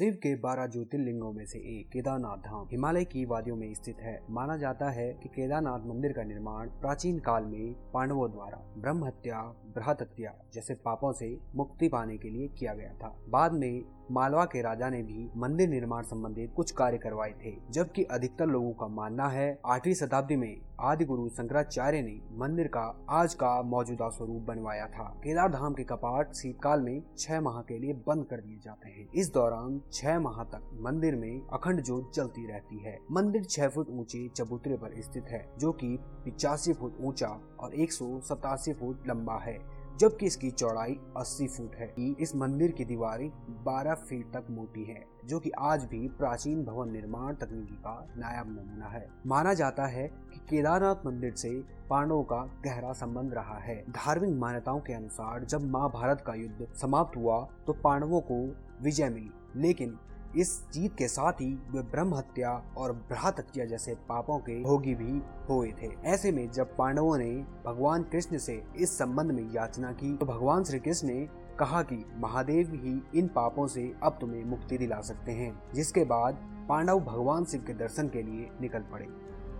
शिव के बारह ज्योतिर्लिंगों में से एक केदारनाथ धाम हिमालय की वादियों में स्थित है। माना जाता है कि केदारनाथ मंदिर का निर्माण प्राचीन काल में पांडवों द्वारा ब्रह्म हत्या बृहत हत्या जैसे पापों से मुक्ति पाने के लिए किया गया था। बाद में मालवा के राजा ने भी मंदिर निर्माण संबंधित कुछ कार्य करवाए थे, जबकि अधिकतर लोगों का मानना है, आठवीं शताब्दी में आदि गुरु शंकराचार्य ने मंदिर का आज का मौजूदा स्वरूप बनवाया था। केदार धाम के कपाट शीतकाल में छह माह के लिए बंद कर दिए जाते हैं। इस दौरान छह माह तक मंदिर में अखंड जोत जलती रहती है। मंदिर छह फुट ऊँचे चबूतरे पर स्थित है, जो कि पिचासी फुट ऊँचा और एक सौ सतासी फुट लंबा है। जबकि इसकी चौड़ाई 80 फुट है। इस मंदिर की दीवारें 12 फीट तक मोटी है, जो कि आज भी प्राचीन भवन निर्माण तकनीकी का नायाब नमूना है। माना जाता है कि केदारनाथ मंदिर से पांडवों का गहरा संबंध रहा है। धार्मिक मान्यताओं के अनुसार जब महाभारत का युद्ध समाप्त हुआ तो पांडवों को विजय मिली। लेकिन इस जीत के साथ ही वे ब्रह्म हत्या और भ्रात हत्या जैसे पापों के भोगी भी हुए थे। ऐसे में जब पांडवों ने भगवान कृष्ण से इस संबंध में याचना की तो भगवान श्री कृष्ण ने कहा कि महादेव ही इन पापों से अब तुम्हें मुक्ति दिला सकते हैं, जिसके बाद पांडव भगवान शिव के दर्शन के लिए निकल पड़े।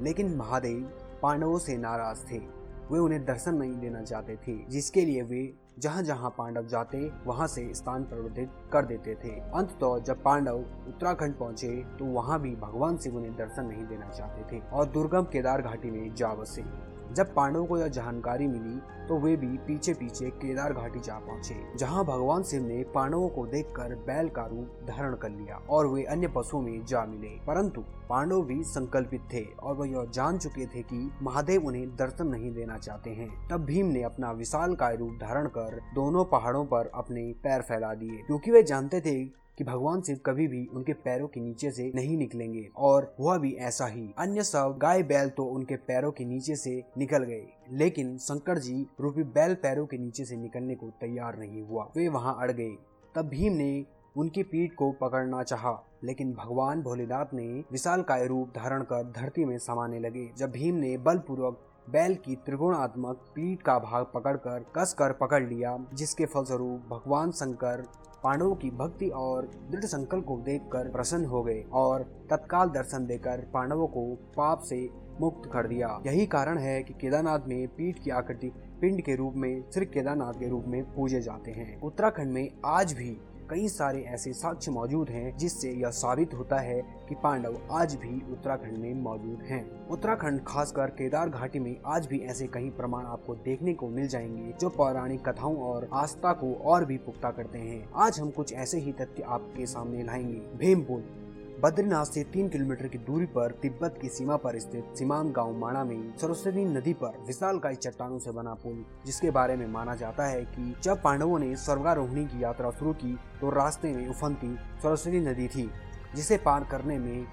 लेकिन महादेव पांडवों से नाराज़ थे। वे उन्हें दर्शन नहीं देना चाहते थे, जिसके लिए वे जहाँ जहाँ पांडव जाते, वहाँ से स्थान परिवर्तित कर देते थे। अंत तो जब पांडव उत्तराखंड पहुँचे तो वहाँ भी भगवान शिव उन्हें दर्शन नहीं देना चाहते थे और दुर्गम केदार घाटी में जा बसे। जब पांडवों को यह जानकारी मिली तो वे भी पीछे पीछे केदार घाटी जा पहुँचे, जहाँ भगवान शिव ने पांडवों को देखकर बैल का रूप धारण कर लिया और वे अन्य पशुओं में जा मिले। परंतु पांडव भी संकल्पित थे और वह यह जान चुके थे कि महादेव उन्हें दर्शन नहीं देना चाहते हैं। तब भीम ने अपना विशाल काय रूप धारण कर दोनों पहाड़ों पर अपने पैर फैला दिए, क्योंकि वे जानते थे कि भगवान शिव कभी भी उनके पैरों के नीचे से नहीं निकलेंगे और हुआ भी ऐसा ही। अन्य सब गाय बैल तो उनके पैरों के नीचे से निकल गए। लेकिन शंकर जी रूपी बैल पैरों के नीचे से निकलने को तैयार नहीं हुआ। वे वहाँ अड़ गए। तब भीम ने उनकी पीठ को पकड़ना चाहा, लेकिन भगवान भोलेनाथ ने विशाल काय रूप धारण कर धरती में समाने लगे। जब भीम ने बलपूर्वक बैल की त्रिगुणात्मक पीठ का भाग पकड़कर कस कर पकड़ लिया, जिसके फलस्वरूप भगवान शंकर पांडवों की भक्ति और दृढ़ संकल्प को देखकर प्रसन्न हो गए और तत्काल दर्शन देकर पांडवों को पाप से मुक्त कर दिया। यही कारण है कि केदारनाथ में पीठ की आकृति पिंड के रूप में श्री केदारनाथ के रूप में पूजे जाते हैं। उत्तराखंड में आज भी कई सारे ऐसे साक्ष्य मौजूद हैं जिससे यह साबित होता है कि पांडव आज भी उत्तराखंड में मौजूद हैं। उत्तराखंड खासकर केदार घाटी में आज भी ऐसे कई प्रमाण आपको देखने को मिल जाएँगे जो पौराणिक कथाओं और आस्था को और भी पुख्ता करते हैं आज हम कुछ ऐसे ही तथ्य आपके सामने लाएँगे भीमपुर बद्रीनाथ से तीन किलोमीटर की दूरी पर तिब्बत की सीमा पर स्थित सीमांत गाँव माणा में सरस्वती नदी पर विशाल का चट्टानों से बना पुल, जिसके बारे में माना जाता है कि जब पांडवों ने स्वर्गारोहणी की यात्रा शुरू की तो रास्ते में उफनती सरस्वती नदी थी, जिसे पार करने में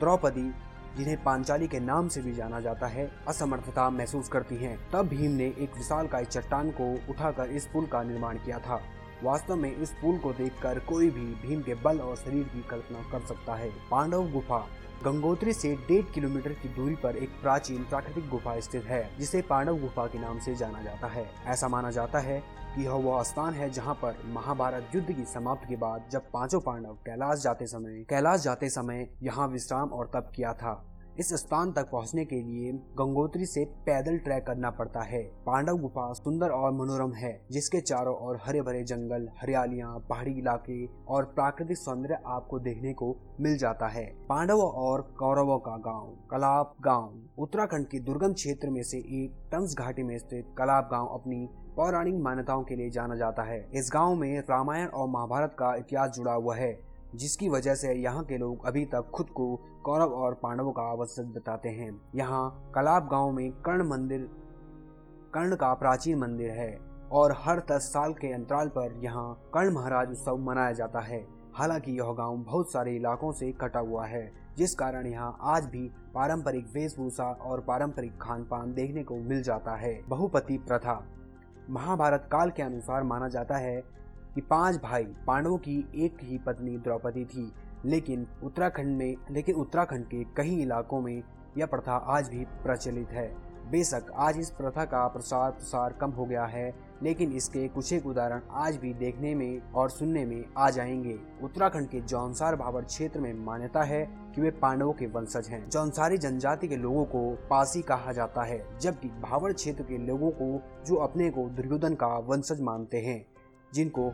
द्रौपदी, जिन्हें पांचाली के नाम से भी जाना जाता है, असमर्थता महसूस करती हैं। तब भीम ने एक विशाल का चट्टान को उठाकर इस पुल का निर्माण किया था वास्तव में इस पुल को देखकर कोई भी भीम के बल और शरीर की कल्पना कर सकता है। पांडव गुफा, गंगोत्री से डेढ़ किलोमीटर की दूरी पर एक प्राचीन प्राकृतिक गुफा स्थित है, जिसे पांडव गुफा के नाम से जाना जाता है। ऐसा माना जाता है कि यह वह स्थान है जहाँ पर महाभारत युद्ध की समाप्ति के बाद जब पाँचों पांडव कैलाश जाते समय, कैलाश जाते समय यहाँ विश्राम और तप किया था। इस स्थान तक पहुँचने के लिए गंगोत्री से पैदल ट्रैक करना पड़ता है। पांडव गुफा सुंदर और मनोरम है, जिसके चारों ओर हरे भरे जंगल, हरियालियाँ, पहाड़ी इलाके और प्राकृतिक सौंदर्य आपको देखने को मिल जाता है। पांडवों और कौरवों का गाँव कलाप गाँव, उत्तराखंड के दुर्गम क्षेत्र में से एक टम्स घाटी में स्थित कलाप गाँव अपनी पौराणिक मान्यताओं के लिए जाना जाता है। इस गाँव में रामायण और महाभारत का इतिहास जुड़ा हुआ है। जिसकी वजह से यहाँ के लोग अभी तक खुद को कौरव और पांडवों का आवश्यक बताते हैं। यहाँ कलाब गाँव में कर्ण मंदिर, कर्ण का प्राचीन मंदिर है और हर दस साल के अंतराल पर यहाँ कर्ण महाराज उत्सव मनाया जाता है। हालाँकि यह गाँव बहुत सारे इलाकों से कटा हुआ है, जिस कारण यहाँ आज भी पारंपरिक वेशभूषा और पारंपरिक खान पान देखने को मिल जाता है। बहुपति प्रथा, महाभारत काल के अनुसार माना जाता है कि पाँच भाई पांडवों की एक ही पत्नी द्रौपदी थी, लेकिन उत्तराखंड में लेकिन उत्तराखंड के कई इलाकों में यह प्रथा आज भी प्रचलित है। बेशक आज इस प्रथा का प्रसार प्रसार कम हो गया है, लेकिन इसके कुछ एक उदाहरण आज भी देखने में और सुनने में आ जाएँगे। उत्तराखंड के जौनसार भावर क्षेत्र में मान्यता है कि वे पांडवों के वंशज हैं। जौनसारी जनजाति के लोगों को पासी कहा जाता है, जबकि भावर क्षेत्र के लोगों को जो अपने को दुर्योधन का वंशज मानते हैं। जिनको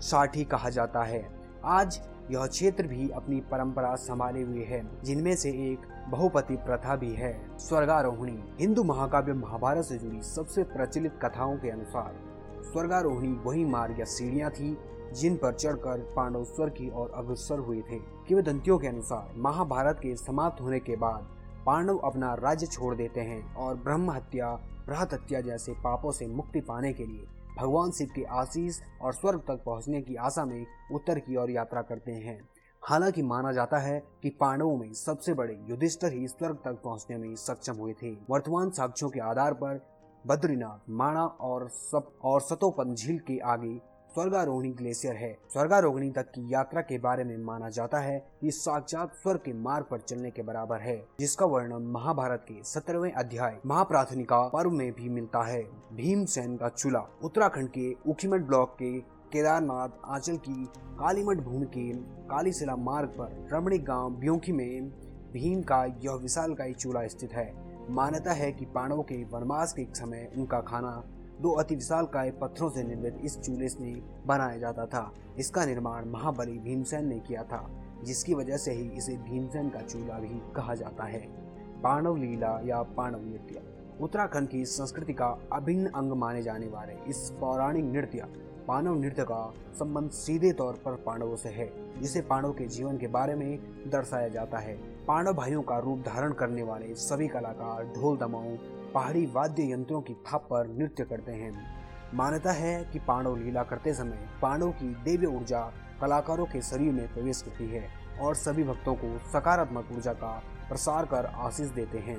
साठी कहा जाता है। आज यह क्षेत्र भी अपनी परंपरा संभाले हुए है, जिनमें से एक बहुपति प्रथा भी है, स्वर्गारोहणी। हिंदू महाकाव्य महाभारत से जुड़ी सबसे प्रचलित कथाओं के अनुसार, स्वर्गारोहणी वही मार्ग या सीढ़ियाँ थी, जिन पर चढ़कर पांडव स्वर्ग की ओर अग्रसर हुए थे। किवदंतियों के अनुसार, महाभारत के समाप्त होने के बाद पांडव अपना राज्य छोड़ देते हैं और ब्रह्म हत्या बृहत हत्या जैसे पापों से मुक्ति पाने के लिए भगवान शिव के आशीष और स्वर्ग तक पहुँचने की आशा में उत्तर की ओर यात्रा करते हैं। हालाँकि माना जाता है कि पांडवों में सबसे बड़े युधिष्ठर ही स्वर्ग तक पहुँचने में सक्षम हुए थे। वर्तमान साक्ष्यों के आधार पर बद्रीनाथ, माणा और सब और सतोपन झील के आगे स्वर्गारोहिणी ग्लेशियर है। स्वर्गारोहिणी तक की यात्रा के बारे में माना जाता है कि साक्षात स्वर्ग के मार्ग पर चलने के बराबर है, जिसका वर्णन महाभारत के सत्रहवें अध्याय महाप्राथनिका पर्व में भी मिलता है। भीमसेन का चूल्हा उत्तराखंड के उखीमठ ब्लॉक के केदारनाथ आंचल की कालीमठ भूमि के कालीशिला मार्ग पर रमणीक गाँव ब्योखी में भीम का यह विशाल का चूल्हा स्थित है। मान्यता है कि पांडवों के वनवास के समय उनका खाना दो अति विशाल काय पत्थरों से निर्मित इस चूल्हे से बनाया जाता था। इसका निर्माण महाबली भीमसेन ने किया था, जिसकी वजह से ही इसे भीमसेन का चूल्हा भी कहा जाता है। पांडव लीला या पांडव नृत्य। उत्तराखंड की संस्कृति का अभिन्न अंग माने जाने वाले इस पौराणिक नृत्य पांडव नृत्य का संबंध सीधे तौर पर पांडवों से है, जिसे पांडव के जीवन के बारे में दर्शाया जाता है। पांडव भाइयों का रूप धारण करने वाले सभी कलाकार ढोल दमाओं, पहाड़ी वाद्य यंत्रों की थाप पर नृत्य करते हैं। मान्यता है कि पांडव लीला करते समय पांडव की देव्य ऊर्जा कलाकारों के शरीर में प्रवेश करती है और सभी भक्तों को सकारात्मक ऊर्जा का प्रसार कर आशीष देते हैं।